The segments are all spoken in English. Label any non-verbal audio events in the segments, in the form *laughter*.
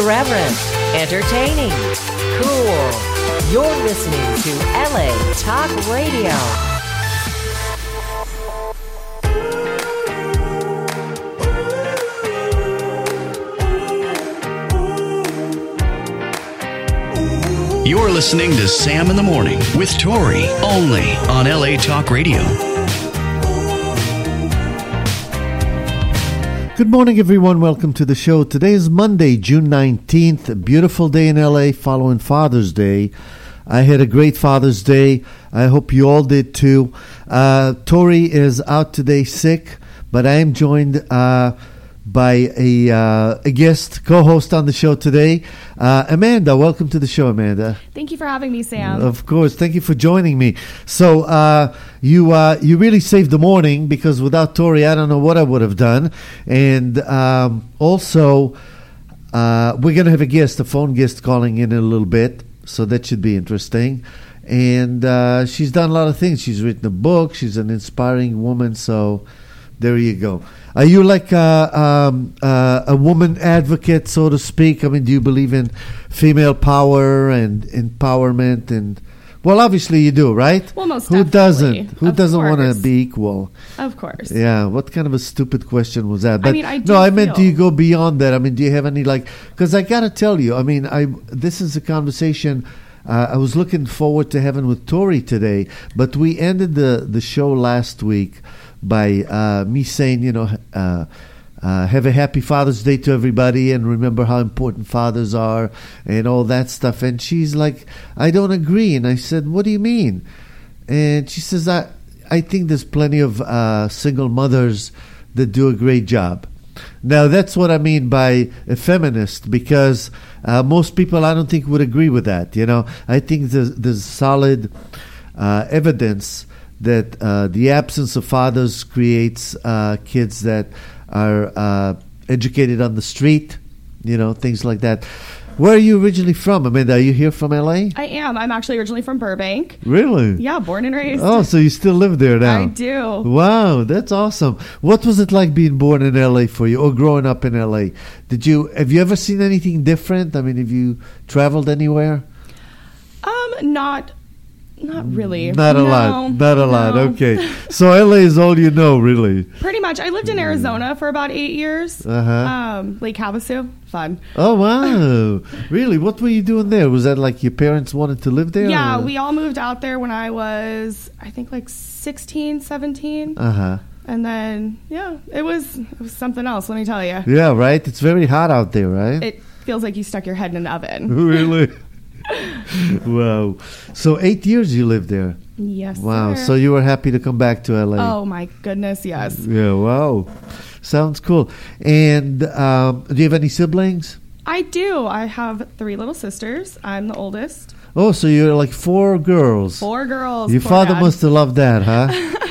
Irreverent, entertaining, cool. You're listening to LA Talk Radio. You're listening to Sam in the Morning with Tori, only on LA Talk Radio. Good morning, everyone. Welcome to the show. Today is Monday, June 19th. A beautiful day in LA following Father's Day. I had a great Father's Day. I hope you all did too. Uh, Tori is out today sick, but I am joined uh, by a, uh, a guest co host on the show today, uh, Amanda. Welcome to the show, Amanda. Thank you for having me, Sam. Of course. Thank you for joining me. So uh, you uh, you really saved the morning because without Tori, I don't know what I would have done. And um, also, uh, we're going to have a guest, a phone guest, calling in, in a little bit. So that should be interesting. And uh, she's done a lot of things. She's written a book. She's an inspiring woman. So there you go. Are you like a, um, uh, a woman advocate, so to speak? I mean, do you believe in female power and empowerment? And well, obviously you do, right? Well, most Who definitely. doesn't? Who Of doesn't want to be equal? Of course. Yeah. What kind of a stupid question was that? But mean, I do no, I meant, do you go beyond that? I mean, do you have any like? Because I got to tell you, I mean, I this is a conversation. Uh, I was looking forward to having with Tori today, but we ended the the show last week by uh, me saying, you know. Uh, uh, have a happy Father's Day to everybody, and remember how important fathers are, and all that stuff. And she's like, "I don't agree." And I said, "What do you mean?" And she says, "I, I think there's plenty of uh, single mothers that do a great job." Now that's what I mean by a feminist, because uh, most people I don't think would agree with that. You know, I think there's, there's solid uh, evidence that uh, the absence of fathers creates uh, kids that are uh, educated on the street. You know, things like that. Where are you originally from? Amanda, are you here from LA? I am. I'm actually originally from Burbank. Really? Yeah, born and raised. Oh, so you still live there now? I do. Wow, that's awesome. What was it like being born in LA for you, or growing up in LA? Did you have you ever seen anything different? I mean, have you traveled anywhere? Um, not, not really. Not a No, lot. Not a lot. Okay, so LA is all you know, really. Pretty much. I lived in Arizona for about eight years. Uh-huh. Um, Lake Havasu. Fun. Oh wow, really? What were you doing there? Was that like your parents wanted to live there? Yeah, we all moved out there when I was, I think, like 16, 17. Uh huh. and then, yeah, it was, it was something else, let me tell you. Yeah, right. It's very hot out there, right? It feels like you stuck your head in an oven. really? *laughs* *laughs* wow. So eight years you lived there. Yes. Wow. sir. So you were happy to come back to LA. Oh my goodness, yes. Yeah, wow. Sounds cool. And um, do you have any siblings? I do. I have three little sisters. I'm the oldest. Oh, so you're like four girls. Four girls. Your father dad. must have loved that, huh? *laughs*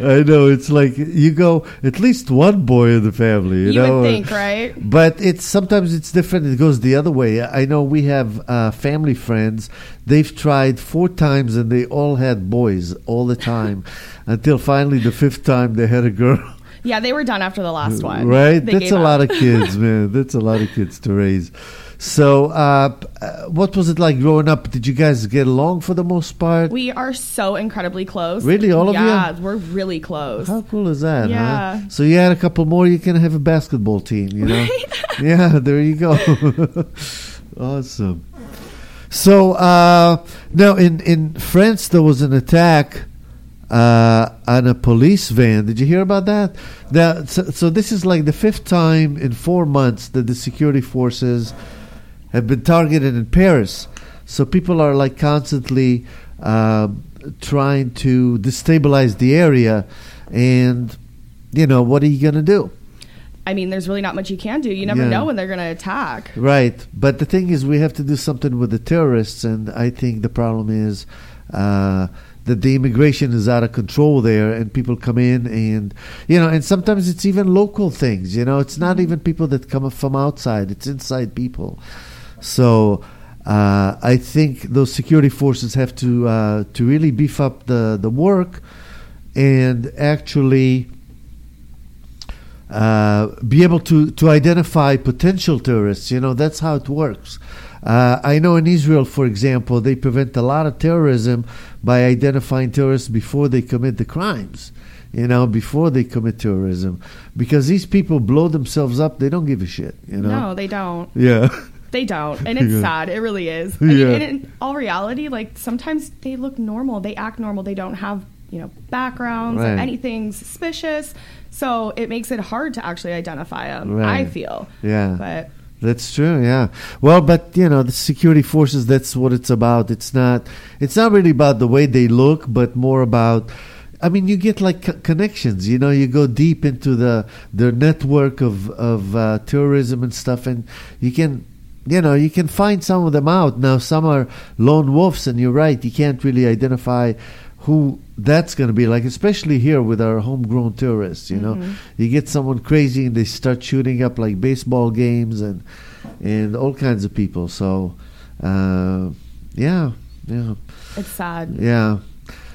I know. It's like you go at least one boy in the family. You, You know? would think, right? But it's sometimes it's different. It goes the other way. I know we have uh, family friends. They've tried four times and they all had boys all the time, *laughs* until finally the fifth time they had a girl. Yeah, they were done after the last one. Right? They That's a lot of kids, *laughs* man. That's a lot of kids to raise. So, uh, uh, what was it like growing up? Did you guys get along for the most part? We are so incredibly close. Really? All of you? Yeah, we're really close. How cool is that? Yeah. Huh? So you had a couple more. You can have a basketball team. You know. *laughs* yeah. There you go. *laughs* awesome. So uh, now in in France there was an attack uh, on a police van. Did you hear about that? Now, so, so this is like the fifth time in four months that the security forces have been targeted in Paris. So people are like constantly um, trying to destabilize the area, and you know what are you gonna do? I mean, there's really not much you can do. You never Yeah. know when they're going to attack. Right, but the thing is, we have to do something with the terrorists, and I think the problem is uh, that the immigration is out of control there, and people come in, and you know, and sometimes it's even local things. You know, it's not even people that come from outside; it's inside people. So. Uh, I think those security forces have to uh, to really beef up the, the work and actually uh, be able to, to identify potential terrorists. You know, that's how it works. Uh, I know in Israel, for example, they prevent a lot of terrorism by identifying terrorists before they commit the crimes. You know, before they commit terrorism, because these people blow themselves up. They don't give a shit. You know. No, they don't. Yeah. *laughs* They don't, and it's Yeah. sad. It really is. I mean, Yeah. in all reality, like sometimes they look normal, they act normal, they don't have you know backgrounds or anything suspicious, so it makes it hard to actually identify them. I feel. Yeah. But That's true, yeah. Well, but you know, the security forces that's what it's about. It's not it's not really about the way they look, but more about I mean, you get like co- connections, you know, you go deep into the their network of of uh, tourism and stuff and you can you know, you can find some of them out. Now some are lone wolves and you're right, you can't really identify who that's going to be like especially here with our homegrown tourists you know? You get someone crazy and they start shooting up like baseball games and and all kinds of people. So uh, yeah yeah. It's sad. yeah.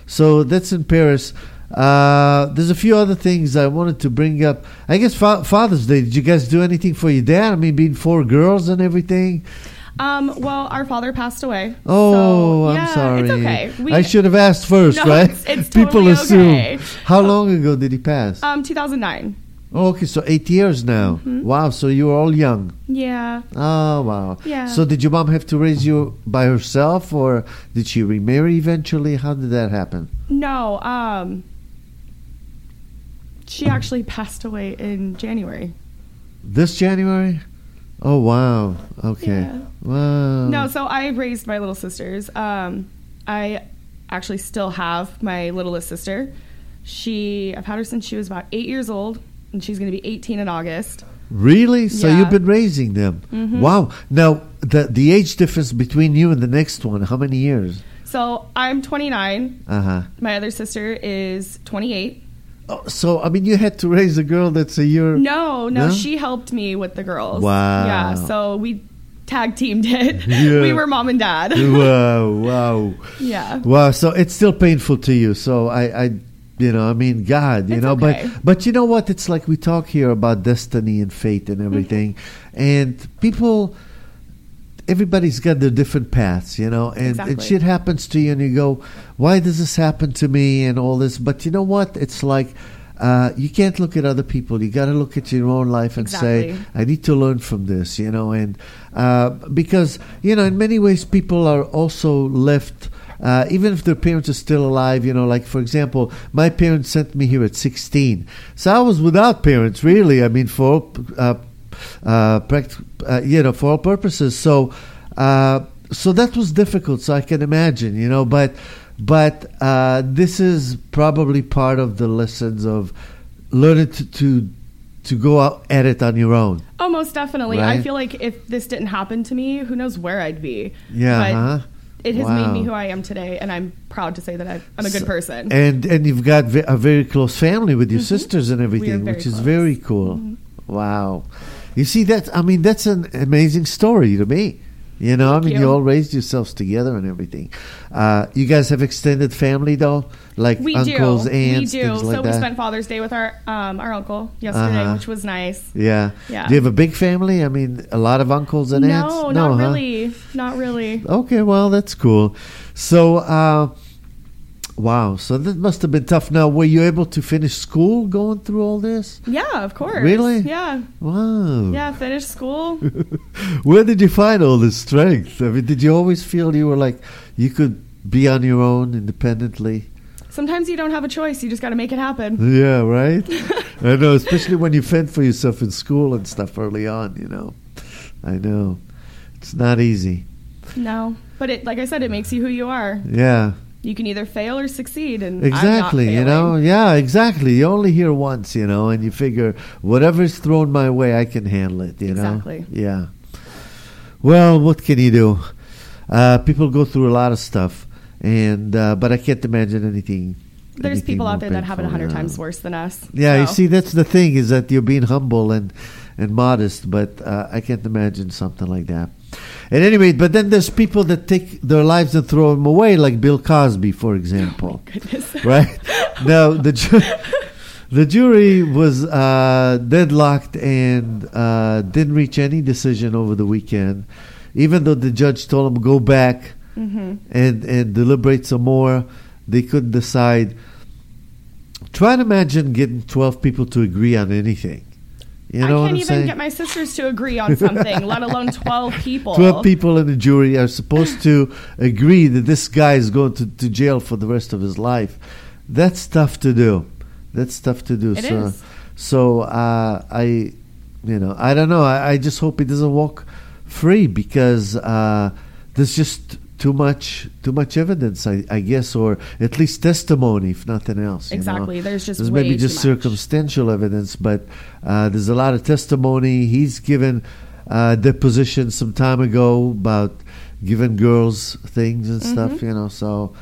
So that's in paris uh, there's a few other things I wanted to bring up. I guess fa- Father's Day. Did you guys do anything for your dad? I mean, being four girls and everything. Um, well, our father passed away. Oh, so, I'm yeah, sorry. It's okay. We, I should have asked first, No, right? it's- it's *laughs* People totally assume. okay. How long ago did he pass? Um, 2009. oh, okay, so eight years now. Mm-hmm. Wow, so you were all young. Yeah. Oh, wow. Yeah. So did your mom have to raise you by herself, or did she remarry eventually? How did that happen? No. Um, she actually passed away in January. This January? Oh, wow. Okay. Yeah. Wow. No, so I raised my little sisters. Um, I actually still have my littlest sister. She, I've had her since she was about eight years old, and she's going to be 18 in August. Really? So Yeah. you've been raising them? Mhm. Wow. Now, the the age difference between you and the next one, how many years? So I'm 29. Uh huh. My other sister is 28. Oh, so I mean, you had to raise a girl that's a year. No, no, she helped me with the girls. Wow. Yeah, so we tag teamed it. *laughs* Yeah. we were mom and dad. wow! *laughs* Wow! yeah. Wow! So it's still painful to you. So I, I, you know, I mean, God, you It's know, okay. but but you know what? It's like we talk here about destiny and fate and everything, Mm-hmm. and people. Everybody's got their different paths, you know, and, and shit happens to you, and you go, "Why does this happen to me?" and all this. But you know what? It's like uh, you can't look at other people. You got to look at your own life and say, I need to learn from this, you know, and uh, because you know, in many ways, people are also left. Uh, even if their parents are still alive, you know, like for example, my parents sent me here at 16, so I was without parents, really. I mean, for uh, pract- uh, you know, for all purposes. So, uh, so that was difficult. So I can imagine, you know, but but uh, this is probably part of the lessons of learning to, to to go out at it on your own. Oh, most definitely. Right? I feel like if this didn't happen to me, who knows where I'd be. Yeah, huh? it has Wow. made me who I am today, and I'm proud to say that I'm a good So- person. And and you've got a very close family with your sisters and everything, very which is very cool. Wow. You see that? I mean, that's an amazing story to me. You know, I mean, you. you. all raised yourselves together and everything. Uh, you guys have extended family though, like we uncles, do. aunts, we do. things like so that. we spent Father's Day with our um, our uncle yesterday, Uh-huh. which was nice. yeah. Yeah. Do you have a big family? I mean, a lot of uncles and aunts. No, not huh? really. Not really. Okay, well, that's cool. So, uh, wow. So that must have been tough. Now, were you able to finish school going through all this? Yeah, of course. Really? Yeah. Wow. Yeah, finish school. *laughs* Where did you find all this strength? I mean, did you always feel you were like you could be on your own independently? Sometimes you don't have a choice. You just got to make it happen. Yeah, right. *laughs* I know, especially when you fend for yourself in school and stuff early on. You know, I know it's not easy. No, but it, like I said, it makes you who you are. Yeah, You can either fail or succeed, and exactly. I'm not You know, yeah, exactly. You only hear once, you know, and you figure whatever's thrown my way, I can handle it. You Exactly. know, yeah. Well, what can you do? Uh, people go through a lot of stuff, and uh, but I can't imagine anything. There's anything people out there that have it a hundred yeah. times worse than us. Yeah, you see, that's the thing is that you're being humble and and modest, but uh, I can't imagine something like that. At any rate, but then there's people that take their lives and throw them away, like Bill Cosby, for example. *laughs* Goodness. right now, the ju- *laughs* the jury was uh, deadlocked and uh, didn't reach any decision over the weekend, even though the judge told them go back Mm-hmm. and and deliberate some more. They couldn't decide. Try to imagine getting twelve people to agree on anything. You know I can't even saying? get my sisters to agree on something, let alone 12 people. 12 people in the jury are supposed to agree that this guy is going to, to jail for the rest of his life. That's tough to do. That's tough to do. It so, is. so uh, I, you know, I don't know. I, I just hope he doesn't walk free because uh, there's just too much too much evidence, I, I guess, or at least testimony, if nothing else. you know. Exactly. There's just There's maybe just much. circumstantial evidence, but uh, there's a lot of testimony. He's given uh, deposition some time ago about giving girls things and stuff, Mm-hmm. you know. So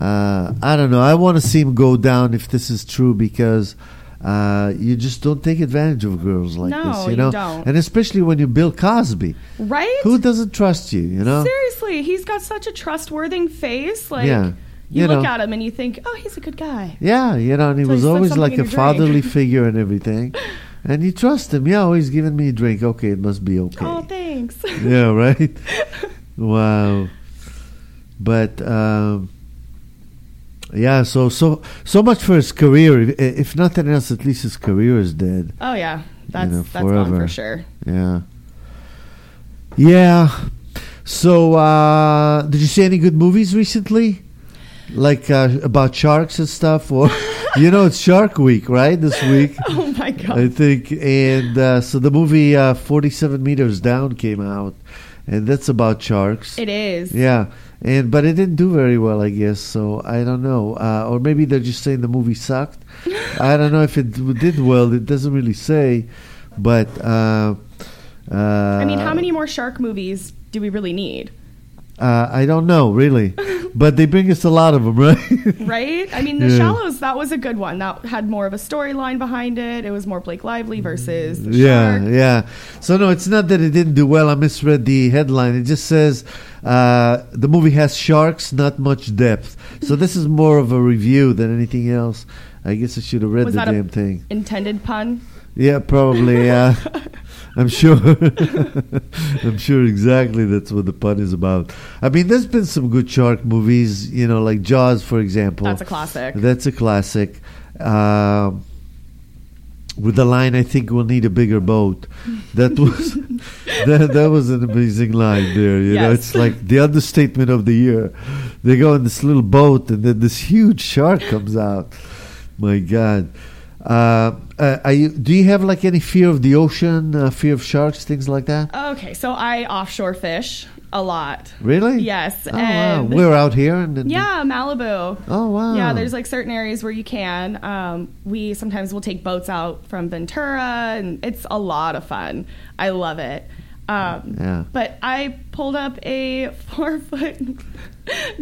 uh, I don't know. I want to see him go down if this is true because uh, you just don't take advantage of girls like No, this, you you know. don't. And especially when you're Bill Cosby, Right? who doesn't trust you, you know? Seriously, he's got such a trustworthy face. Like, Yeah. you, You look know. at him and you think, oh, he's a good guy. Yeah, you know, and he So was always like a fatherly *laughs* figure and everything. And you trust him. Yeah, oh, he's giving me a drink. Okay, it must be okay. Oh, thanks. yeah, right? *laughs* wow. But, um, yeah, so so so much for his career. If, if nothing else, at least his career is dead. oh, yeah. That's, know, that's gone for sure. Yeah. Yeah. So, uh, did you see any good movies recently? Like uh, about sharks and stuff? Or, *laughs* you know, it's Shark Week, right? This week. *laughs* Oh, my God. I think, and uh, so the movie uh, Forty Seven Meters Down came out, and that's about sharks. it is. yeah, and but it didn't do very well, I guess. So I don't know, uh, or maybe they're just saying the movie sucked. *laughs* I don't know if it did well. It doesn't really say, but uh, uh, I mean, how many more shark movies do we really need? Uh, I don't know really, but they bring us a lot of them, *laughs* right? Right? I mean, The Yeah. Shallows, that was a good one. That had more of a storyline behind it. It was more Blake Lively versus the Yeah, shark. yeah. So no, it's not that it didn't do well. I misread the headline. It just says uh, the movie has sharks, not much depth. So this is more of a review than anything else. I guess I should have read Was the damn thing. Intended pun? Yeah, probably. Yeah, *laughs* I'm sure. *laughs* I'm sure exactly that's what the pun is about. I mean, there's been some good shark movies. You know, like Jaws, for example. That's a classic. That's a classic. Um, with the line, I think we'll need a bigger boat. That was *laughs* that, that was an amazing line there. You know, it's like the understatement of the year. They go in this little boat, and then this huge shark comes out. My God. Uh, uh, are you, do you have like any fear of the ocean, uh, fear of sharks, things like that? Okay, so I offshore fish a lot. Really? Yes, Oh wow, we're out here, and Yeah, Malibu. Oh wow. Yeah, there's like certain areas where you can. Um, we sometimes will take boats out from Ventura, and it's a lot of fun. I love it. Um, Yeah. But I pulled up a *laughs* four foot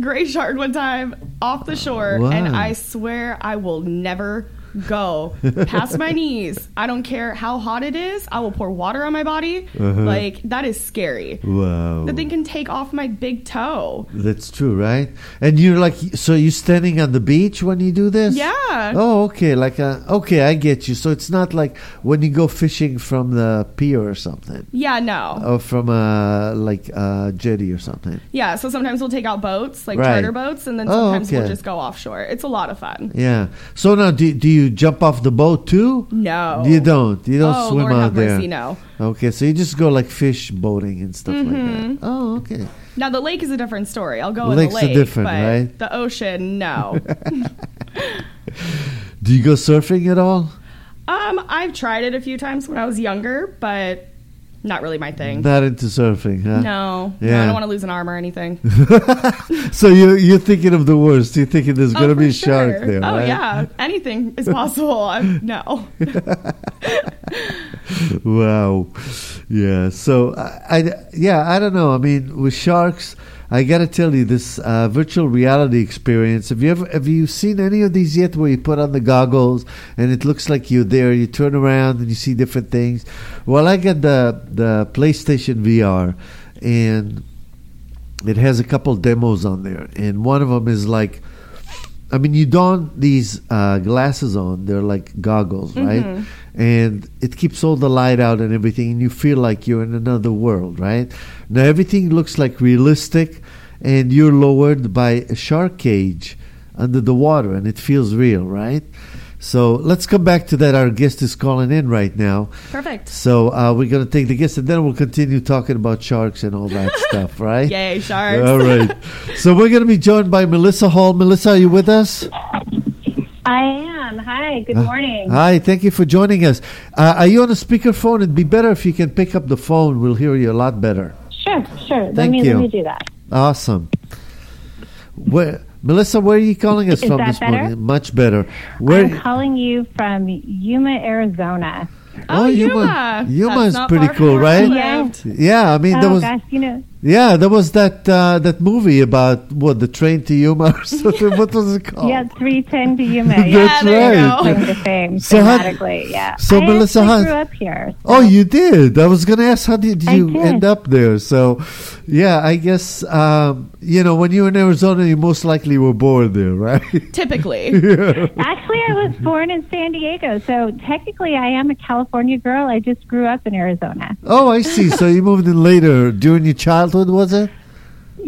gray shark one time off the shore, Wow. and I swear I will never go past my knees. I don't care how hot it is. I will pour water on my body. Uh-huh. Like that is scary. Wow. The thing can take off my big toe. That's true, right? And you're like, so you're standing on the beach when you do this? Yeah. Oh, okay. Like, uh, okay, I get you. So it's not like when you go fishing from the pier or something, Yeah, no. or from a like a jetty or something. Yeah, so sometimes we'll take out boats, like Right. charter boats, and then Oh, sometimes we'll just go offshore. It's a lot of fun. Yeah. So now, do do you jump off the boat too? No. You don't. You don't oh, swim Lord out there. mercy, no. Okay, so you just go like fish boating and stuff like Mm-hmm. that. Oh, okay. Now the lake is a different story. I'll go in the are lake, different, right? the ocean, no. *laughs* Do you go surfing at all? um, I've tried it a few times when I was younger, but not really my thing. Not into surfing, huh? no, no, Yeah. I don't want to lose an arm or anything. *laughs* So you you're thinking of the worst. You're thinking there's Oh, gonna be a shark there, Oh right? yeah, anything is possible. I'm, no. *laughs* Wow. Yeah. So I, I yeah I don't know. I mean with sharks, I got to tell you this uh, virtual reality experience. Have you ever have you seen any of these yet? Where you put on the goggles and it looks like you're there. You turn around and you see different things. Well, I got the the PlayStation VR and it has a couple demos on there, and one of them is like I mean, you don these uh, glasses on. They're like goggles, right? And it keeps all the light out and everything, and you feel like you're in another world, right? Now everything looks like realistic, and you're lowered by a shark cage under the water, and it feels real, right? So let's come back to that. Our guest is calling in right now. Perfect. So uh, we're going to take the guest, and then we'll continue talking about sharks and all that *laughs* stuff, right? Yay, sharks. All right. So we're going to be joined by Melissa Hull. Melissa, are you with us? I am. Hi, good morning. Hi, thank you for joining us. Uh, are you on a speakerphone? It'd be better if you can pick up the phone. We'll hear you a lot better. Sure, sure. Thank let me you. let me do that. Awesome. Where, Melissa, where are you calling us Is from that this better? morning? Much better. Where? I'm calling you from Yuma, Arizona. Oh, Yuma. Yuma. Yuma is pretty cool, right? Yeah. yeah, I mean there oh was gosh, you know, yeah there was that uh, that movie about what the train to Yuma or *laughs* something. what was it called? yeah, 310 to Yuma. *laughs* That's yeah, there you right. go. claim to fame So how- yeah. so I Melissa, actually how- grew up here. so- Oh, you did. I was going to ask, how did I you did. end up there? So, yeah, I guess um, you know when you were in Arizona, you most likely were born there, right? *laughs* Typically. Actually, I was born in San Diego, so technically, I am a California girl. I just grew up in Arizona. oh, I see. So you moved in later during your childhood, was it?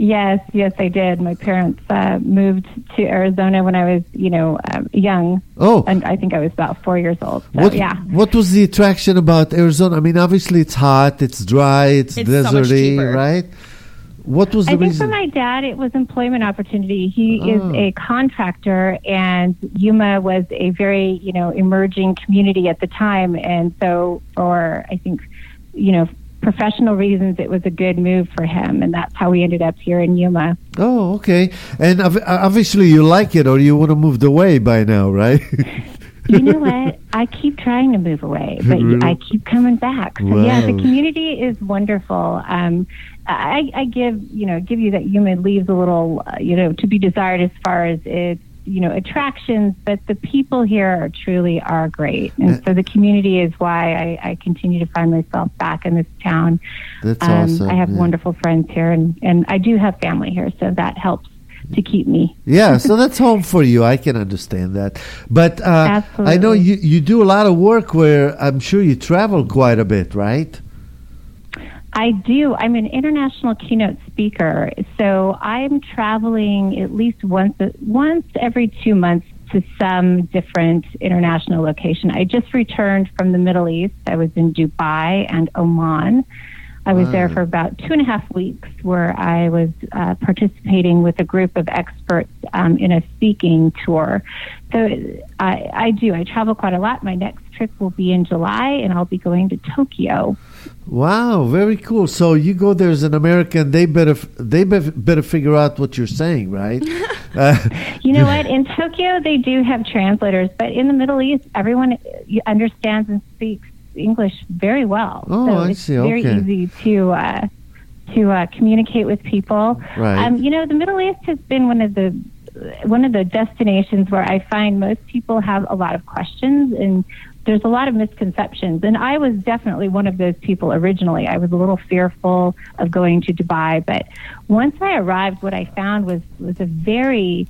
Yes, yes, I did. My parents uh, moved to Arizona when I was, you know, um, young, Oh, and I think I was about four years old. So what yeah. what was the attraction about Arizona? I mean, obviously it's hot, it's dry, it's, It's deserty, cheaper. right? What was the reason? I think reason? for my dad, it was employment opportunity. He is Oh. a contractor, and Yuma was a very, you know, emerging community at the time. And so, for I think, you know, professional reasons, it was a good move for him, and that's how we ended up here in Yuma. oh, okay. And obviously you like it, or you would have moved away by now, right? *laughs* You know what? I keep trying to move away, but Really? I keep coming back. So yeah, the community is wonderful. Um, I, I give you know give you that Yuma leaves a little uh, you know to be desired as far as its you know attractions, but the people here are truly are great, and so the community is why I, I continue to find myself back in this town. That's Um, awesome. I have yeah. wonderful friends here, and and I do have family here, so that helps to keep me. Yeah, so *laughs* that's home for you. I can understand that. But uh, I know you, you do a lot of work where I'm sure you travel quite a bit, right? I do. I'm an international keynote speaker, so I'm traveling at least once once every two months to some different international location. I just returned from the Middle East. I was in Dubai and Oman. I was there for about two and a half weeks, where I was uh, participating with a group of experts um, in a speaking tour. So I, I do. I travel quite a lot. My next trip will be in July, and I'll be going to Tokyo. Wow, very cool. So you go there as an American, they better they better figure out what you're saying, right? *laughs* uh, You know what? In Tokyo, they do have translators, but in the Middle East, everyone understands and speaks English very well. Oh, so I it's see. very Okay. easy to uh, to uh, communicate with people. Right. Um, you know, the Middle East has been one of the one of the destinations where I find most people have a lot of questions and there's a lot of misconceptions. And I was definitely one of those people originally. I was a little fearful of going to Dubai, but once I arrived, what I found was was a very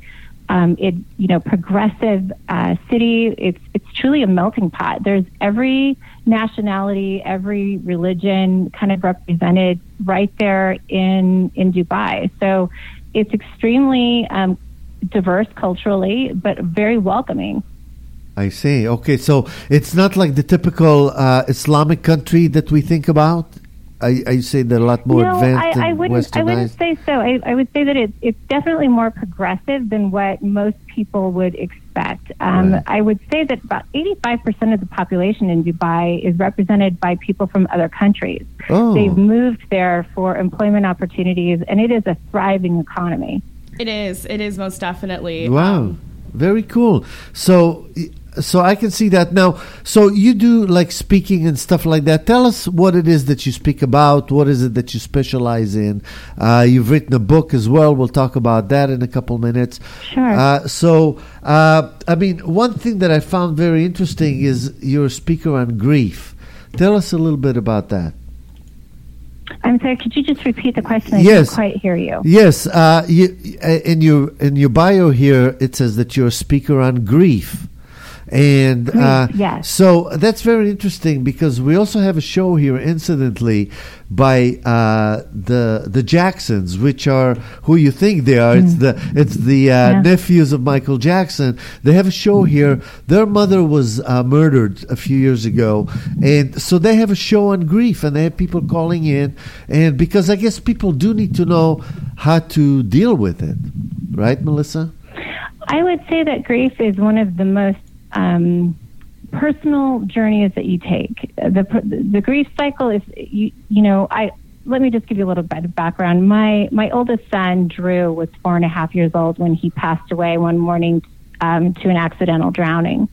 um, it you know progressive uh, city. It's it's truly a melting pot. There's every nationality, every religion kind of represented right there in in Dubai. So it's extremely um, diverse culturally, but very welcoming. I see. Okay, so it's not like the typical uh, Islamic country that we think about. I, I say they're a lot more no, advanced I, I wouldn't. I wouldn't say so. I, I would say that it's it's definitely more progressive than what most people would expect. Um, Right. I would say that about eighty five percent of the population in Dubai is represented by people from other countries. Oh. They've moved there for employment opportunities, and it is a thriving economy. It is. It is most definitely. Wow, Um, very cool. So, so I can see that now. So you do like speaking and stuff like that. Tell us what it is that you speak about. What is it that you specialize in? Uh, you've written a book as well. We'll talk about that in a couple minutes. Sure. Uh, so, uh, I mean, one thing that I found very interesting is you're a speaker on grief. Tell us a little bit about that. I'm sorry. Could you just repeat the question? I Yes. didn't quite hear you. Yes, uh, you, in your in your bio here, it says that you're a speaker on grief, and uh, yes. so that's very interesting because we also have a show here, incidentally, by uh, the the Jacksons, which are who you think they are. It's the it's the uh, Yeah. nephews of Michael Jackson. They have a show here. Their mother was uh, murdered a few years ago, and so they have a show on grief, and they have people calling in, and because I guess people do need to know how to deal with it, right, Melissa? I would say that grief is one of the most um, personal journeys that you take. The the grief cycle is you you know I let me just give you a little bit of background. My my oldest son Drew was four and a half years old when he passed away one morning um, to an accidental drowning.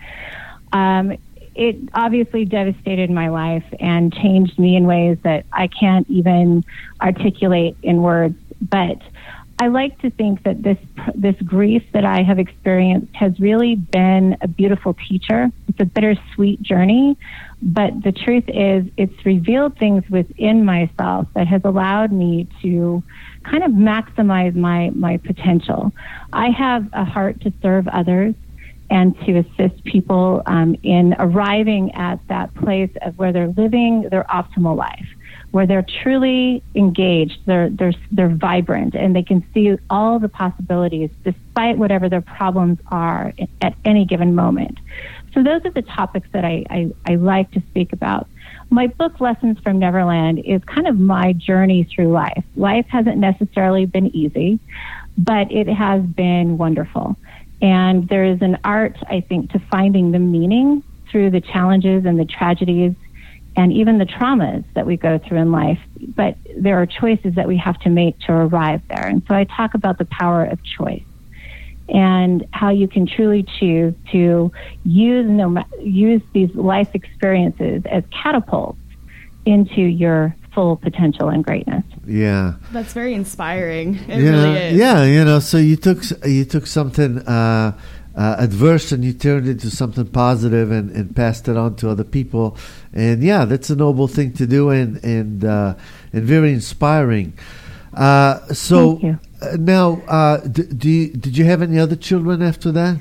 Um, it obviously devastated my life and changed me in ways that I can't even articulate in words. But I like to think that this this grief that I have experienced has really been a beautiful teacher. It's a bittersweet journey, but the truth is, it's revealed things within myself that has allowed me to kind of maximize my my potential. I have a heart to serve others and to assist people um, in arriving at that place of where they're living their optimal life, where they're truly engaged, they're they're they're vibrant, and they can see all the possibilities despite whatever their problems are at any given moment. So those are the topics that I, I, I like to speak about. My book, Lessons from Neverland, is kind of my journey through life. Life hasn't necessarily been easy, but it has been wonderful. And there is an art, I think, to finding the meaning through the challenges and the tragedies and even the traumas that we go through in life. But there are choices that we have to make to arrive there. And so I talk about the power of choice and how you can truly choose to use no use these life experiences as catapults into your full potential and greatness. Yeah. That's very inspiring. It yeah, really is. yeah, you know. So you took you took something uh, uh, adverse and you turned into something positive and, and passed it on to other people, and yeah, that's a noble thing to do and and uh, and very inspiring. Uh, so uh, now, uh, d- do you, did you have any other children after that?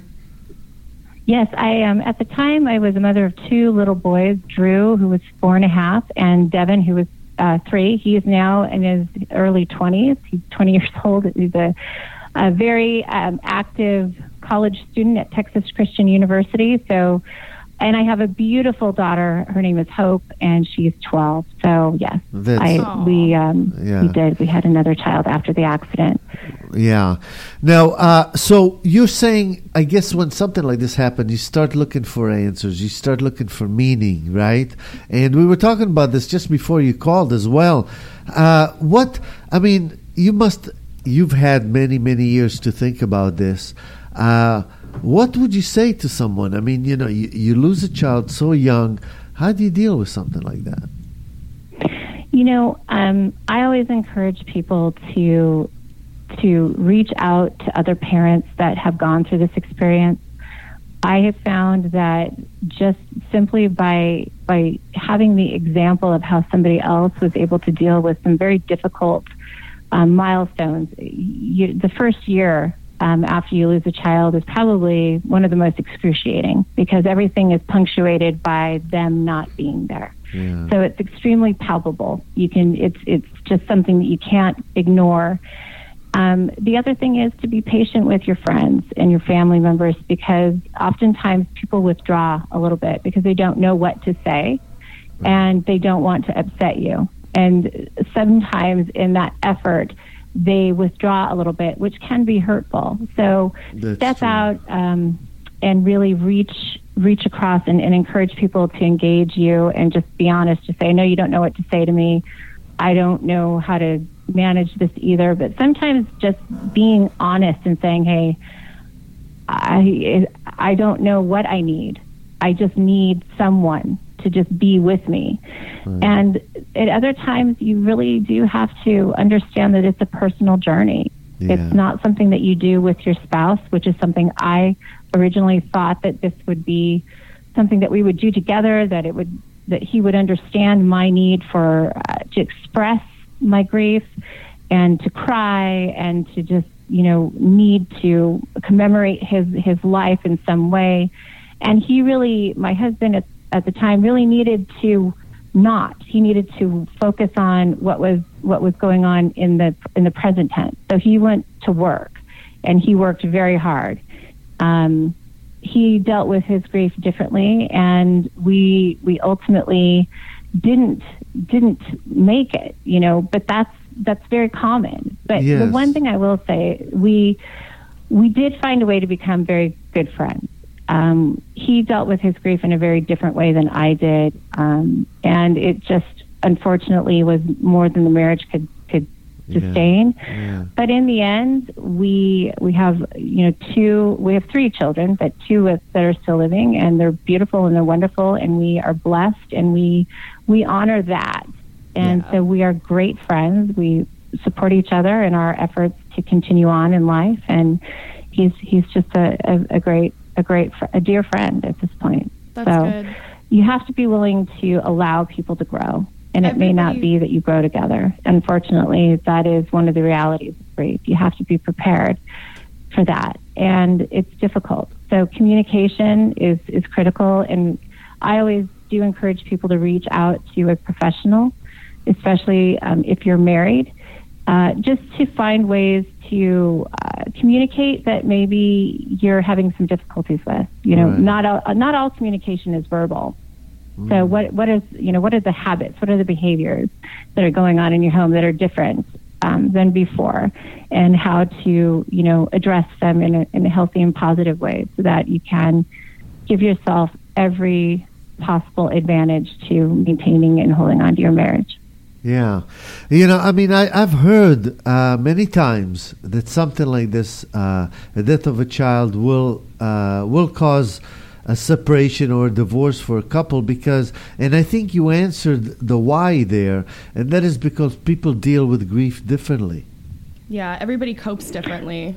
Yes, I um, at the time I was a mother of two little boys, Drew, who was four and a half, and Devin, who was uh, three. He is now in his early twenties. He's twenty years *laughs* old. He's a, a very um, active college student at Texas Christian University. So, and I have a beautiful daughter. Her name is Hope, and she's twelve. So yes, That's- I we um, Yeah. we did. We had another child after the accident. Yeah. Now, uh, so you're saying, I guess, when something like this happened, you start looking for answers. You start looking for meaning, right? And we were talking about this just before you called as well. Uh, what? I mean, you must. You've had many, many years to think about this. Uh, what would you say to someone? I mean, you know, you, you lose a child so young. How do you deal with something like that? You know, um, I always encourage people to to reach out to other parents that have gone through this experience. I have found that just simply by by having the example of how somebody else was able to deal with some very difficult um, milestones, you, the first year um, after you lose a child is probably one of the most excruciating because everything is punctuated by them not being there. Yeah. So it's extremely palpable. You can it's it's just something that you can't ignore. Um, the other thing is to be patient with your friends and your family members because oftentimes people withdraw a little bit because they don't know what to say and they don't want to upset you. And sometimes in that effort, they withdraw a little bit, which can be hurtful. So That's step true. out um, and really reach reach across and, and encourage people to engage you and just be honest. To say, know you don't know what to say to me. I don't know how to manage this either. But sometimes just being honest and saying, hey, I I don't know what I need. I just need someone to just be with me. And at other times, you really do have to understand that it's a personal journey. Yeah. It's not something that you do with your spouse, which is something I originally thought that this would be something that we would do together. That it would that he would understand my need for uh, to express my grief and to cry and to just you know need to commemorate his his life in some way and he really my husband at, at the time really needed to not he needed to focus on what was what was going on in the in the present tense so he went to work and he worked very hard um, he dealt with his grief differently and we we ultimately didn't didn't make it you know but that's that's very common. But yes. the one thing I will say, we we did find a way to become very good friends. Um, he dealt with his grief in a very different way than I did, um, and it just unfortunately was more than the marriage could could sustain. Yeah. Yeah. But in the end, we we have you know two we have three children, but two with, that are still living, and they're beautiful and they're wonderful, and we are blessed, and we we honor that. And yeah. so we are great friends. We support each other in our efforts to continue on in life. And he's he's just a, a, a great a great a dear friend at this point. That's so good. you have to be willing to allow people to grow. And Everybody, it may not be that you grow together. Unfortunately, that is one of the realities of grief. You have to be prepared for that. And it's difficult. So communication is, is critical and I always do encourage people to reach out to a professional especially um, if you're married, uh, just to find ways to uh, communicate that maybe you're having some difficulties with. You know, right. not all, not all communication is verbal. Mm. So what what is you know what are the habits? What are the behaviors that are going on in your home that are different um, than before, and how to you know address them in a, in a healthy and positive way so that you can give yourself every possible advantage to maintaining and holding on to your marriage. Yeah, you know, I mean, I, have heard uh, many times that something like this, uh, the death of a child, will uh, will cause a separation or a divorce for a couple because, and I think you answered the why there, and that is because people deal with grief differently. Yeah, everybody copes differently.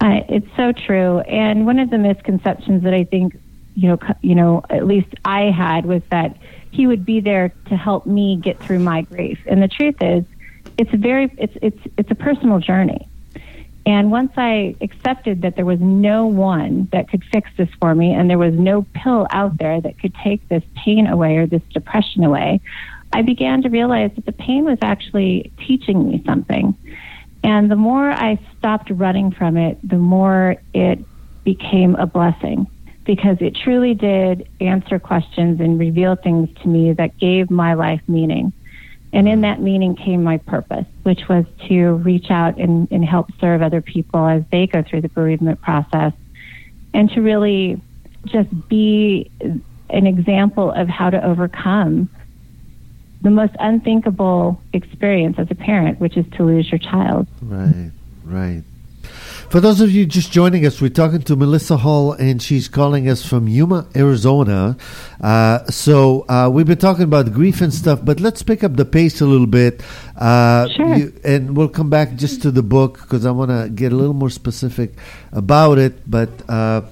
it's so true, and one of the misconceptions that I think, you know, you know, at least I had was that he would be there to help me get through my grief. And the truth is, it's a very it's it's it's a personal journey. And once I accepted that there was no one that could fix this for me and there was no pill out there that could take this pain away or this depression away, I began to realize that the pain was actually teaching me something. And the more I stopped running from it, the more it became a blessing because it truly did answer questions and reveal things to me that gave my life meaning. And in that meaning came my purpose, which was to reach out and, and help serve other people as they go through the bereavement process and to really just be an example of how to overcome the most unthinkable experience as a parent, which is to lose your child. Right, right. For those of you just joining us, we're talking to Melissa Hull, and she's calling us from Yuma, Arizona. Uh, so uh, we've been talking about grief and stuff, but let's pick up the pace a little bit. Uh, sure. You, and we'll come back just to the book because I want to get a little more specific about it. But uh,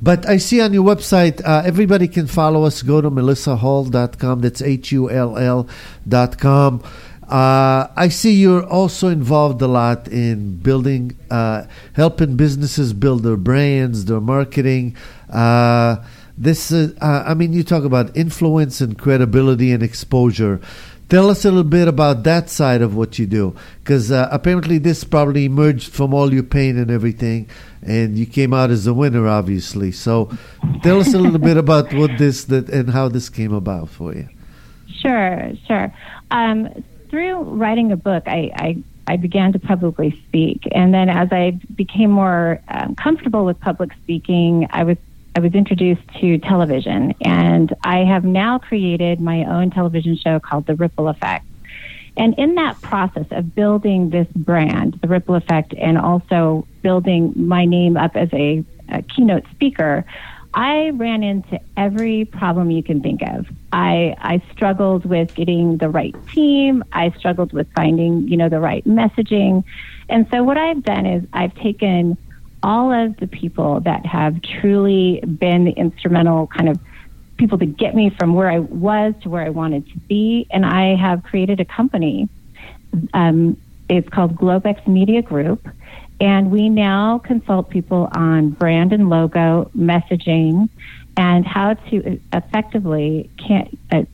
but I see on your website, uh, everybody can follow us. Go to melissahull.com. That's H U L L.com. Uh, I see you're also involved a lot in building, uh, helping businesses build their brands, their marketing. Uh, this, uh, I mean, you talk about influence and credibility and exposure. Tell us a little bit about that side of what you do, because uh, apparently this probably emerged from all your pain and everything, and you came out as a winner, obviously. So, tell us a little bit about what this that and how this came about for you. Sure, sure. Um, through writing a book, I, I, I began to publicly speak, and then as I became more um, comfortable with public speaking, I was I was introduced to television, and I have now created my own television show called The Ripple Effect. And in that process of building this brand, The Ripple Effect, and also building my name up as a, a keynote speaker, I ran into every problem you can think of. I, I struggled with getting the right team. I struggled with finding, you know, the right messaging. And so what I've done is I've taken all of the people that have truly been the instrumental kind of people to get me from where I was to where I wanted to be. And I have created a company. Um, it's called Globex Media Group. And we now consult people on brand and logo, messaging, and how to effectively can, uh,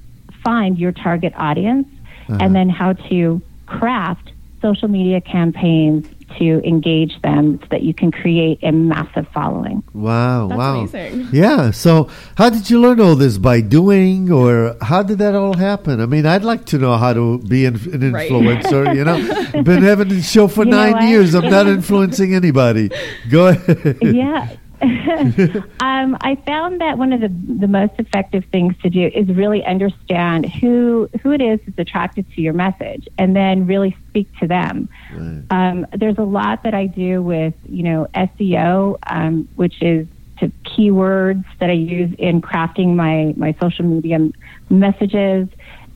find your target audience, Uh-huh. and then how to craft social media campaigns to engage them so that you can create a massive following. Wow, That's wow. amazing. Yeah. So, how did you learn all this? By doing, or how did that all happen? I mean, I'd like to know how to be an, an Right. influencer. You know, *laughs* been having the show for You nine years. I'm not *laughs* influencing anybody. Go ahead. yeah. *laughs* um, I found that one of the, the most effective things to do is really understand who who it is that's attracted to your message, and then really speak to them. Right. Um, there's a lot that I do with you know SEO, um, which is to keywords that I use in crafting my my social media messages.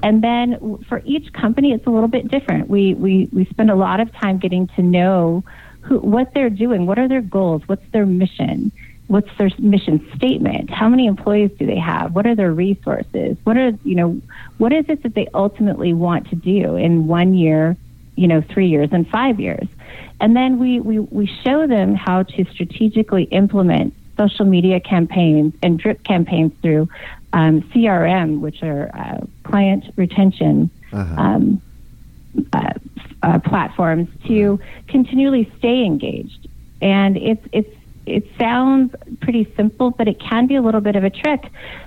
And then for each company, it's a little bit different. We we we spend a lot of time getting to know who what they're doing, what are their goals, what's their mission, what's their mission statement, how many employees do they have, what are their resources, what are you know what is it that they ultimately want to do in one year, you know, three years and five years, and then we we we show them how to strategically implement social media campaigns and drip campaigns through um, CRM, which are uh, client retention Uh-huh. um, uh, uh, platforms, to continually stay engaged. And it's it's it sounds pretty simple, but it can be a little bit of a trick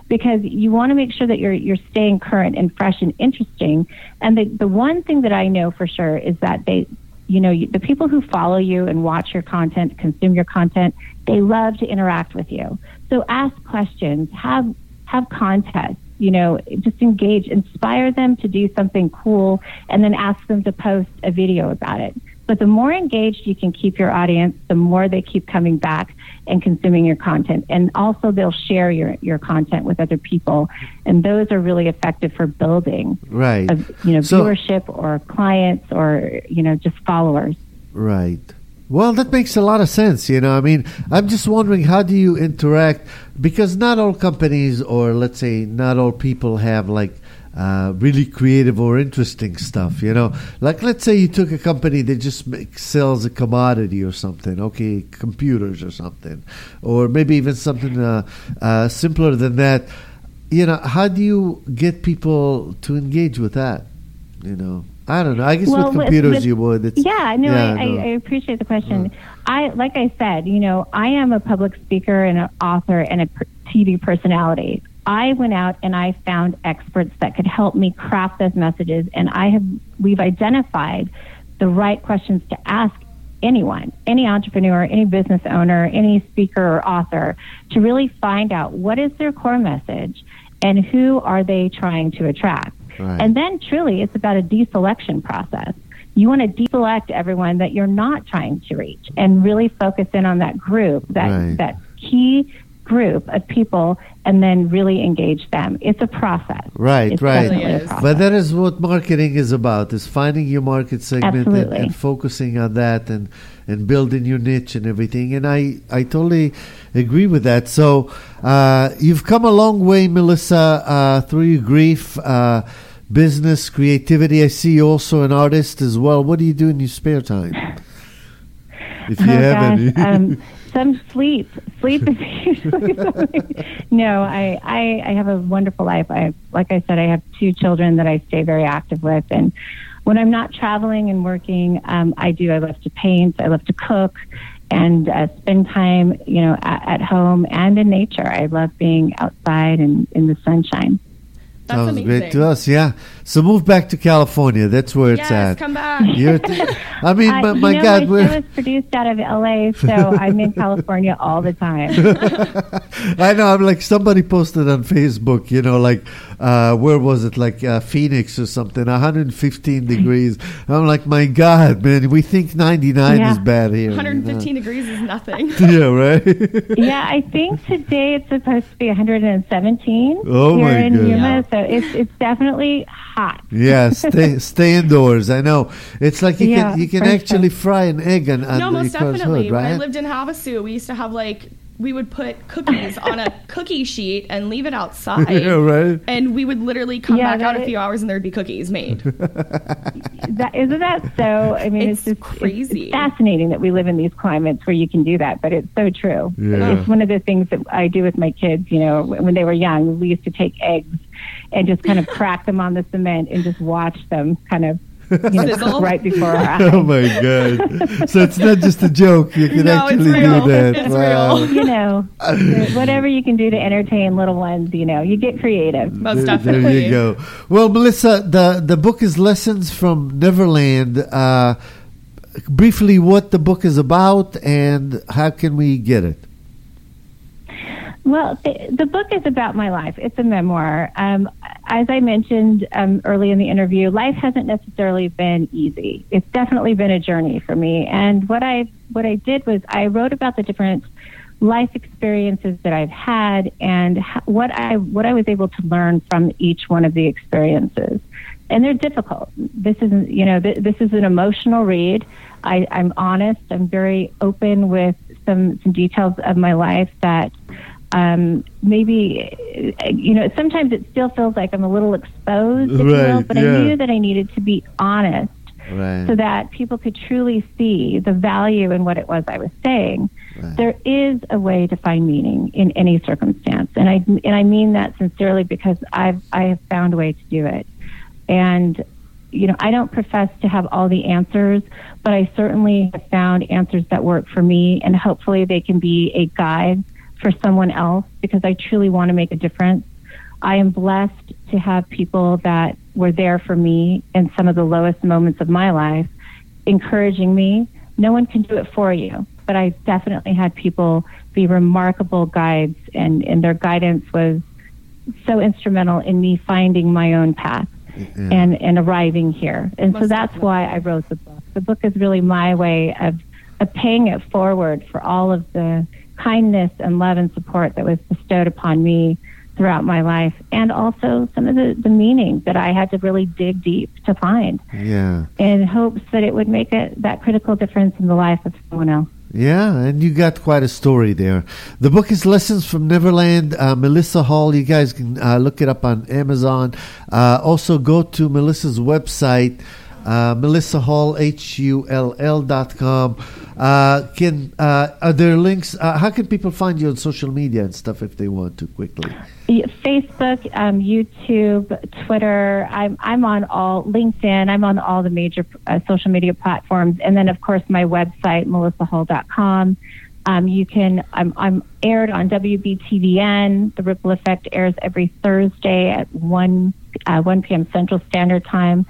because you want to make sure that you're you're staying current and fresh and interesting. And the the one thing that I know for sure is that they you know, you- the people who follow you and watch your content, consume your content, they love to interact with you. So ask questions, have have contests, you know, just engage, inspire them to do something cool, and then ask them to post a video about it. But the more engaged you can keep your audience, the more they keep coming back and consuming your content. And also they'll share your, your content with other people. And those are really effective for building Right. of, you know, So- viewership or clients or, you know, just followers. Right. Well, that makes a lot of sense. You know, I mean, I'm just wondering how do you interact because not all companies, or let's say, not all people have like uh, really creative or interesting stuff. You know, like let's say you took a company that just sells a commodity or something. Okay, computers or something, or maybe even something uh, uh, simpler than that. You know, how do you get people to engage with that? You know, I don't know. I guess Well, with computers with- you would. It's, Yeah, no, yeah, I, no. I, I appreciate the question. Mm. I, like I said, you know, I am a public speaker and an author and a TV personality. I went out and I found experts that could help me craft those messages, and I have we've identified the right questions to ask anyone, any entrepreneur, any business owner, any speaker or author, to really find out what is their core message and who are they trying to attract. Right. And then truly it's about a deselection process. You want to deselect everyone that you're not trying to reach and really focus in on that group, that Right. that key group of people and then really engage them. It's a process. Right, It's right. definitely a process. But that is what marketing is about: is finding your market segment and, and focusing on that, and and building your niche and everything. And I I totally agree with that. So uh, you've come a long way, Melissa, uh, through your grief. Uh, Business, creativity. I see you also an artist as well. What do you do in your spare time? If you oh have gosh, any. um, *laughs* some sleep. Sleep is *laughs* usually something. No, I, I I have a wonderful life. I like I said, I have two children that I stay very active with, and when I'm not traveling and working, um, I do. I love to paint. I love to cook. And uh, spend time, you know, at, at home and in nature. I love being outside and in the sunshine. That's was amazing. great to us. Yeah. So move back to California. That's where it's at. come back. *laughs* You're t- I mean, *laughs* Uh, my, you my know, God, my we're. show is produced out of LA, so *laughs* I'm in California all the time. I know. I'm like somebody posted on Facebook. You know, like uh, where was it? Like uh, Phoenix or something. 115 degrees. I'm like, my God, man. We think 99 Yeah. is bad here. you know? 115 degrees is nothing. Yeah, right. yeah, I think today it's supposed to be 117 Oh, here my in goodness. Yuma, so it's it's definitely hot. yeah, *laughs* stay stay indoors. I know. It's like you Yeah, can you can actually sure. fry an egg on, on no, most car's definitely. hood, When I lived in Havasu, we used to have like we would put cookies on a *laughs* cookie sheet and leave it *laughs* outside. Yeah, right. And we would literally come Yeah, back out that a few hours and there'd be cookies made. That isn't that so? I mean, It's it's, just crazy. It's, fascinating that we live in these climates where you can do that, but it's so true. Yeah. It's one of the things that I do with my kids. You know, when when they were young, we used to take eggs and just kind of crack them on the cement and just watch them kind of, you know, cook right before our *laughs* eyes. Oh my god! So it's not just a joke. You can No, it's actually real. do that. It's wow. real. you know, *laughs* whatever you can do to entertain little ones, you know, you get creative. Most There- definitely. There you go. Well, Melissa, the the book is Lessons from Neverland. Uh, briefly, what the book is about and how can we get it? Well, the, the book is about my life. It's a memoir. Um, as I mentioned um, early in the interview, life hasn't necessarily been easy. It's definitely been a journey for me. And what I what I did was I wrote about the different life experiences that I've had and ho- what I what I was able to learn from each one of the experiences. And they're difficult. This isn't, you know, th- this is an emotional read. I, I'm honest. I'm very open with some some details of my life that um, maybe you know sometimes it still feels like I'm a little exposed, if you will, but yeah. I knew that I needed to be honest Right. so that people could truly see the value in what it was I was saying. Right. There is a way to find meaning in any circumstance, and I and I mean that sincerely because I've I have found a way to do it, and you know I don't profess to have all the answers, but I certainly have found answers that work for me, and hopefully they can be a guide for someone else because I truly want to make a difference. I am blessed to have people that were there for me in some of the lowest moments of my life, encouraging me. No one can do it for you, but I definitely had people be remarkable guides, and, and their guidance was so instrumental in me finding my own path Yeah. and, and arriving here. And so that's why I wrote the book. The book is really my way of, of paying it forward for all of the kindness and love and support that was bestowed upon me throughout my life, and also some of the, the meaning that I had to really dig deep to find yeah. in hopes that it would make a, that critical difference in the life of someone else. Yeah, and you got quite a story there. The book is Lessons from Neverland. Uh, Melissa Hull. You guys can uh, look it up on Amazon. Uh, also, go to Melissa's website, uh, Melissa Hull, H U L L dot com. Uh, can uh, are there links? Uh, how can people find you on social media and stuff if they want to quickly? Facebook, um, YouTube, Twitter. I'm I'm on all LinkedIn. I'm on all the major uh, social media platforms, and then of course my website melissahull.com. Um, you can. I'm I'm aired on WBTVN. The Ripple Effect airs every Thursday at one uh, one p.m. Central Standard Time.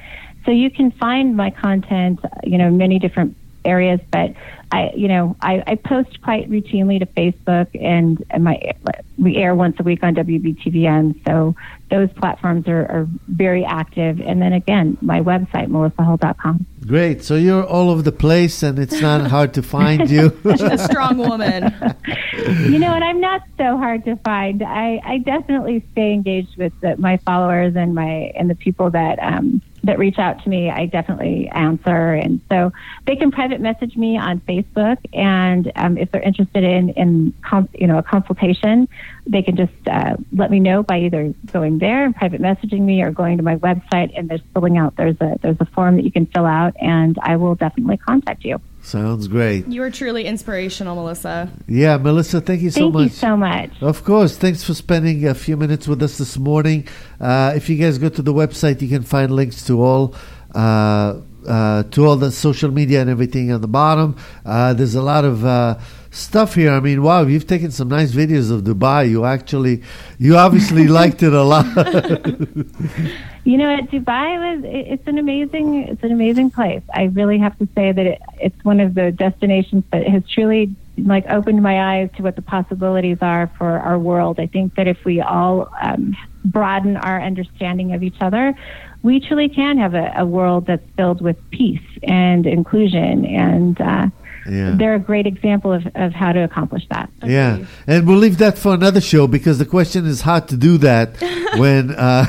So you can find my content, you know, in many different areas, but I, you know, I, I post quite routinely to Facebook and, and my, we air once a week on WBTVN. So those platforms are, are very active. And then again, my website, melissahull.com. Great. So you're all over the place, and it's not *laughs* hard to find you. *laughs* She's a strong woman. *laughs* you know, and I'm not so hard to find. I, I definitely stay engaged with the, my followers and my and the people that um, that reach out to me. I definitely answer, and so they can private message me on Facebook. And um, if they're interested in in you know a consultation, they can just uh, let me know by either going there and private messaging me or going to my website and there's filling out there's a there's a form that you can fill out, and I will definitely contact you. Sounds great. You are truly inspirational, Melissa. Yeah, Melissa, thank you so Thank much. Thank you so much. Of course. Thanks for spending a few minutes with us this morning. Uh, if you guys go to the website, you can find links to all. Uh, uh, to all the social media and everything on the bottom. Uh, there's a lot of uh, stuff here. I mean, wow, you've taken some nice videos of Dubai. You actually, you obviously *laughs* liked it a lot. *laughs* You know, Dubai was it- it's an amazing it's an amazing place. I really have to say that it, it's one of the destinations that has truly like opened my eyes to what the possibilities are for our world. I think that if we all um, broaden our understanding of each other, we truly can have a, a world that's filled with peace and inclusion. And uh, Yeah. they're a great example of, of how to accomplish that. Yeah, and we'll leave that for another show because the question is how to do that *laughs* when uh,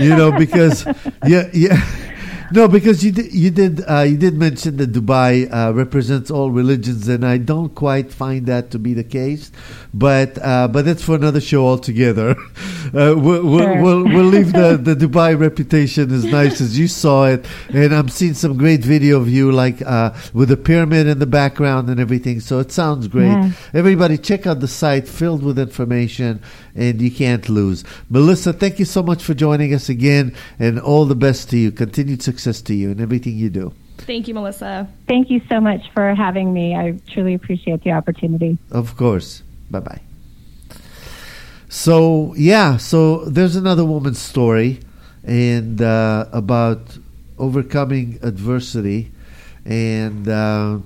you know because yeah yeah No, because you did you did uh, you did mention that Dubai uh, represents all religions, and I don't quite find that to be the case. But uh, but that's for another show altogether. *laughs* Uh, we'll, we'll, Sure. we'll we'll leave the, *laughs* the Dubai reputation as nice as you saw it, and I'm seeing some great video of you like uh, with the pyramid in the background and everything. So it sounds great. Yeah. Everybody, check out the site filled with information, and you can't lose. Melissa, thank you so much for joining us again, and all the best to you. Continued success to you in everything you do. Thank you, Melissa. Thank you so much for having me. I truly appreciate the opportunity. Of course. Bye bye. So yeah, so there's another woman's story, and uh, about overcoming adversity, and uh,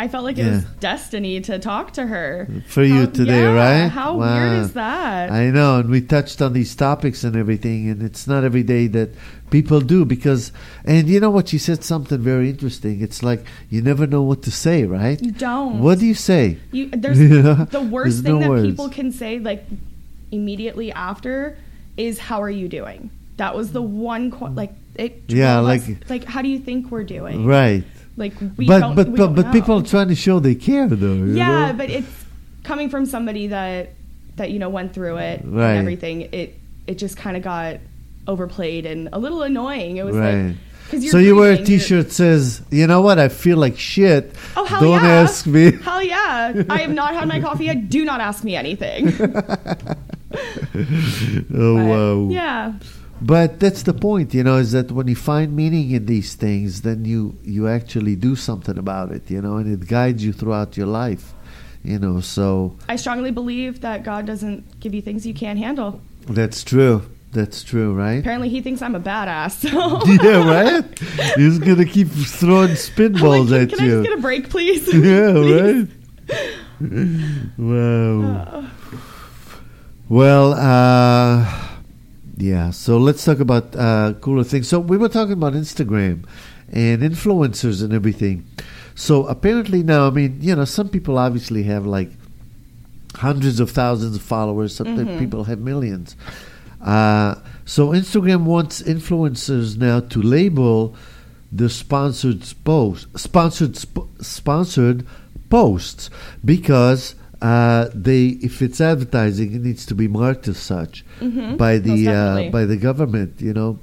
I felt like Yeah. it was destiny to talk to her. for you today, yeah, right? How Wow. weird is that? I know, and we touched on these topics and everything, and it's not every day that people do because, and you know what? She said something very interesting. It's like you never know what to say, right? you don't. What do you say? You, *laughs* there's the worst There's thing no that words. people can say like immediately after is how are you doing? That was the one qu- like it Yeah, us- like- like how do you think we're doing? Right. Like we but don't, but we but, but people are trying to show they care, though. you yeah, know? but it's coming from somebody that that you know went through it Right. and everything. It it just kind of got overplayed and a little annoying. It was Right. like So you wear a T-shirt that says, "You know what? I feel like shit. Oh hell Don't yeah! ask me." *laughs* Hell yeah! I have not had my coffee yet. Do not ask me anything. *laughs* Oh But, wow! Yeah. But that's the point, you know, is that when you find meaning in these things, then you you actually do something about it, you know, and it guides you throughout your life, you know. So I strongly believe that God doesn't give you things you can't handle. that's true. That's true, right? Apparently, He thinks I'm a badass. So *laughs* yeah, right. He's gonna keep throwing spinballs like, at can, can I just get a break, please? *laughs* yeah, *laughs* Please? right. wow. Well, uh, yeah. So let's talk about uh, cooler things. So we were talking about Instagram and influencers and everything. So apparently now, I mean, you know, some people obviously have like hundreds of thousands of followers. Some Mhm. people have millions. Uh, so Instagram wants influencers now to label the sponsored posts, sponsored sp- sponsored posts because uh, they, if it's advertising, it needs to be marked as such Mhm, by the uh, by the government. You know,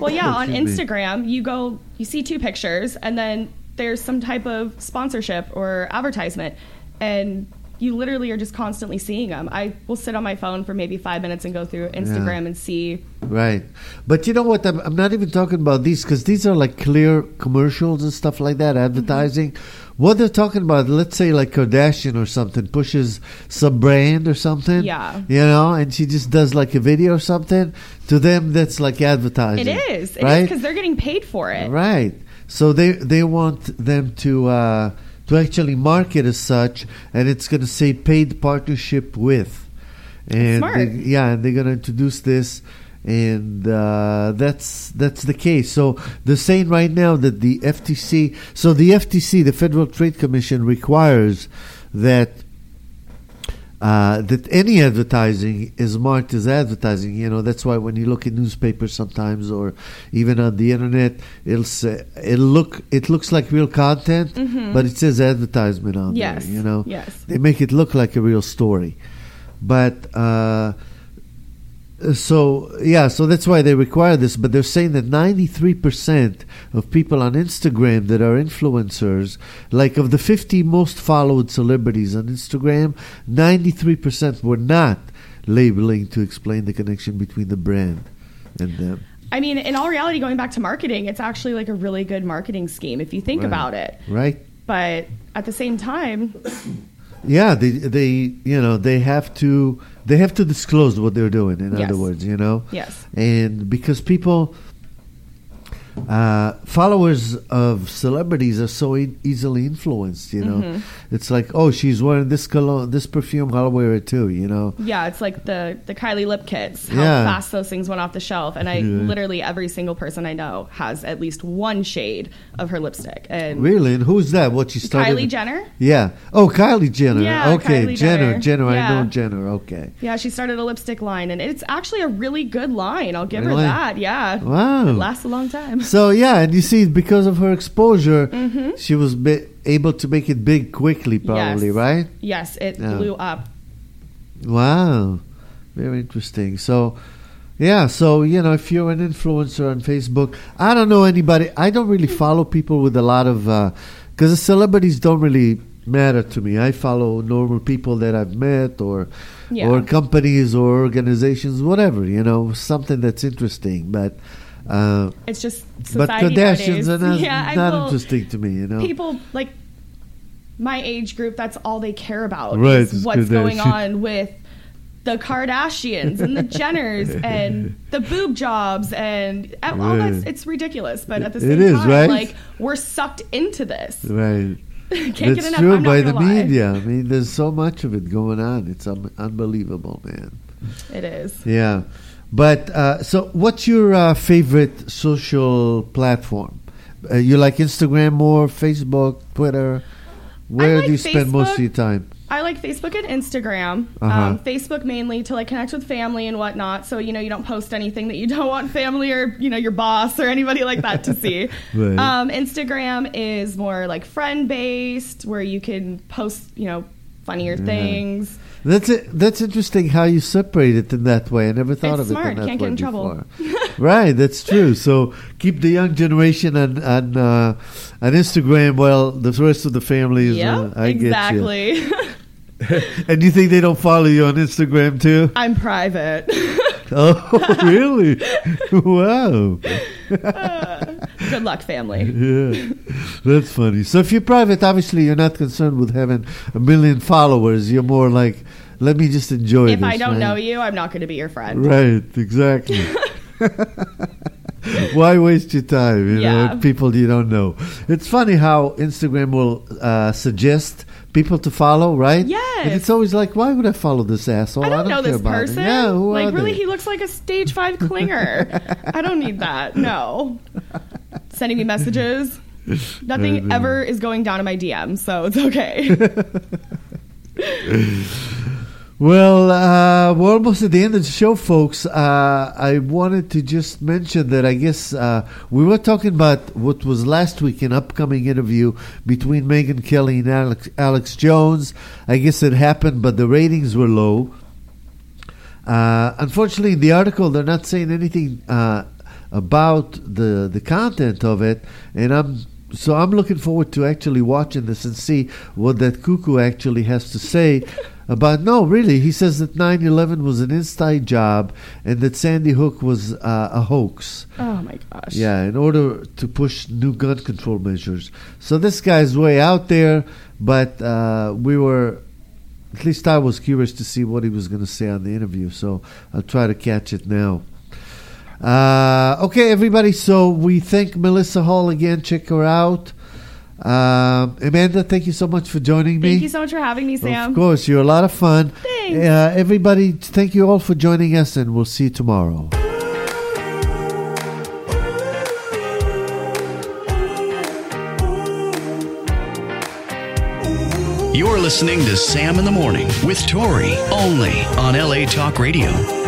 Well, yeah, *coughs* on Excuse me. Instagram, you go, you see two pictures, and then there's some type of sponsorship or advertisement, and you literally are just constantly seeing them. I will sit on my phone for maybe five minutes and go through Instagram and see. Right. But you know what? I'm, I'm not even talking about these because these are like clear commercials and stuff like that, advertising. What they're talking about, let's say like Kardashian or something, pushes some brand or something. Yeah. You know, and she just does like a video or something. To them, that's like advertising. It is, it right? because they're getting paid for it. Right. So they they want them to uh, to actually market as such, and it's going to say paid partnership with. And they- yeah, and they're going to introduce this, and uh, that's that's the case. So they're saying right now that the FTC, so the FTC, the Federal Trade Commission, requires that uh, that any advertising is marked as advertising. You know, that's why when you look at newspapers sometimes, or even on the internet, it'll say it look it looks like real content, but it says advertisement on Mm-hmm. Yes, there. You know, yes. they make it look like a real story, but. Uh, so yeah, so that's why they require this. But they're saying that ninety three percent of people on Instagram that are influencers, like of the fifty most followed celebrities on Instagram, ninety three percent were not labeling to explain the connection between the brand and them. I mean, in all reality, going back to marketing, it's actually like a really good marketing scheme if you think Right. about it. Right? But at the same time, Yeah, they they you know they have to they have to disclose what they're doing. In Yes. other words, you know. yes. and because people uh, followers of celebrities are so e- easily influenced. You know, Mm-hmm. it's like, oh, she's wearing this cologne, this perfume. I'll wear it too. You know. Yeah, it's like the the Kylie lip kits. How Yeah. fast those things went off the shelf, and I Yeah. literally every single person I know has at least one shade of her lipstick. And Really? And who's that? What she started? Kylie Jenner. Yeah. Oh, Kylie Jenner. Yeah, okay, Kylie Jenner. Jenner. Jenner. I know Jenner. Okay. Yeah, she started a lipstick line, and it's actually a really good line. I'll give Really? her that. Yeah, Wow. it lasts a long time. So yeah, and you see, because of her exposure, Mm-hmm. she was bi- able to make it big quickly, probably, Yes. right? Yes, it Yeah. blew up. Wow, very interesting. So, yeah, so you know, if you're an influencer on Facebook, I don't know anybody. I don't really follow people with a lot of because the celebrities don't really matter to me. I follow normal people that I've met or Yeah. or companies or organizations, whatever. You know, something that's interesting, but. Uh, It's just but Kardashians are not, *laughs* yeah, not will- interesting to me, you know. People like my age group. That's all they care about. Right, is it's what's going on with the Kardashians and the Jenners *laughs* and the boob jobs and all Right. that's it's ridiculous. But at the same is, time, right? like we're sucked into this. Right. *laughs* Can't get true by the lie. media. I mean, there's so much of it going on. It's un- unbelievable, man. It is. Yeah. But uh, so, what's your uh, favorite social platform? Uh, you like Instagram more, Facebook, Twitter? Where like do you spend most of your time? I like Facebook and Instagram. Uh-huh. Um, Facebook mainly to like connect with family and whatnot. So you know you don't post anything that you don't want family or you know your boss or anybody like that to see. *laughs* Right. um, Instagram is more like friend based, where you can post you know funnier things. That's it. That's interesting how you separate it in that way. I never thought It's of it in that Can't get way in trouble. before. *laughs* right, that's true. So keep the young generation on on, uh, on Instagram while the rest of the family is. Yeah, uh, I get you. exactly. *laughs* *laughs* And you think they don't follow you on Instagram too? I'm private. Oh, *laughs* really? wow. Good luck, family. Yeah, that's funny. So if you're private, obviously you're not concerned with having a million followers. You're more like, let me just enjoy If this. I don't right? know you, I'm not going to be your friend. Right, exactly. *laughs* Why waste your time, you Yeah. with people you don't know? It's funny how Instagram will uh, suggest people to follow, right? Yes. And it's always like, why would I follow this asshole? I don't, know care this about him. person. Yeah, like really, they? he looks like a stage five clinger. I don't need that. No. *laughs* Sending me messages. Nothing ever is going down in my DM, so it's okay. *laughs* Well, uh, we're almost at the end of the show, folks. Uh, I wanted to just mention that I guess uh, we were talking about what was last week an upcoming interview between Megyn Kelly and Alex, Alex Jones. I guess it happened, but the ratings were low. Uh, unfortunately, in the article, they're not saying anything uh, about the the content of it, and I'm so I'm looking forward to actually watching this and see what that cuckoo actually has to say about. No, really, he says that 9/11 was an inside job and that Sandy Hook was uh, a hoax. oh my gosh. Yeah, in order to push new gun control measures. So this guy's way out there, but uh, we were, at least I was curious to see what he was going to say on the interview. So I'll try to catch it now. Uh, okay, everybody. So we thank Melissa Hull again. Check her out. Um, Amanda, thank you so much for joining me. Thank you so much for having me, Sam. Of course, you're a lot of fun. Thanks. Uh, everybody, thank you all for joining us, and we'll see you tomorrow. You're listening to Sam in the Morning with Tori, only on LA Talk Radio.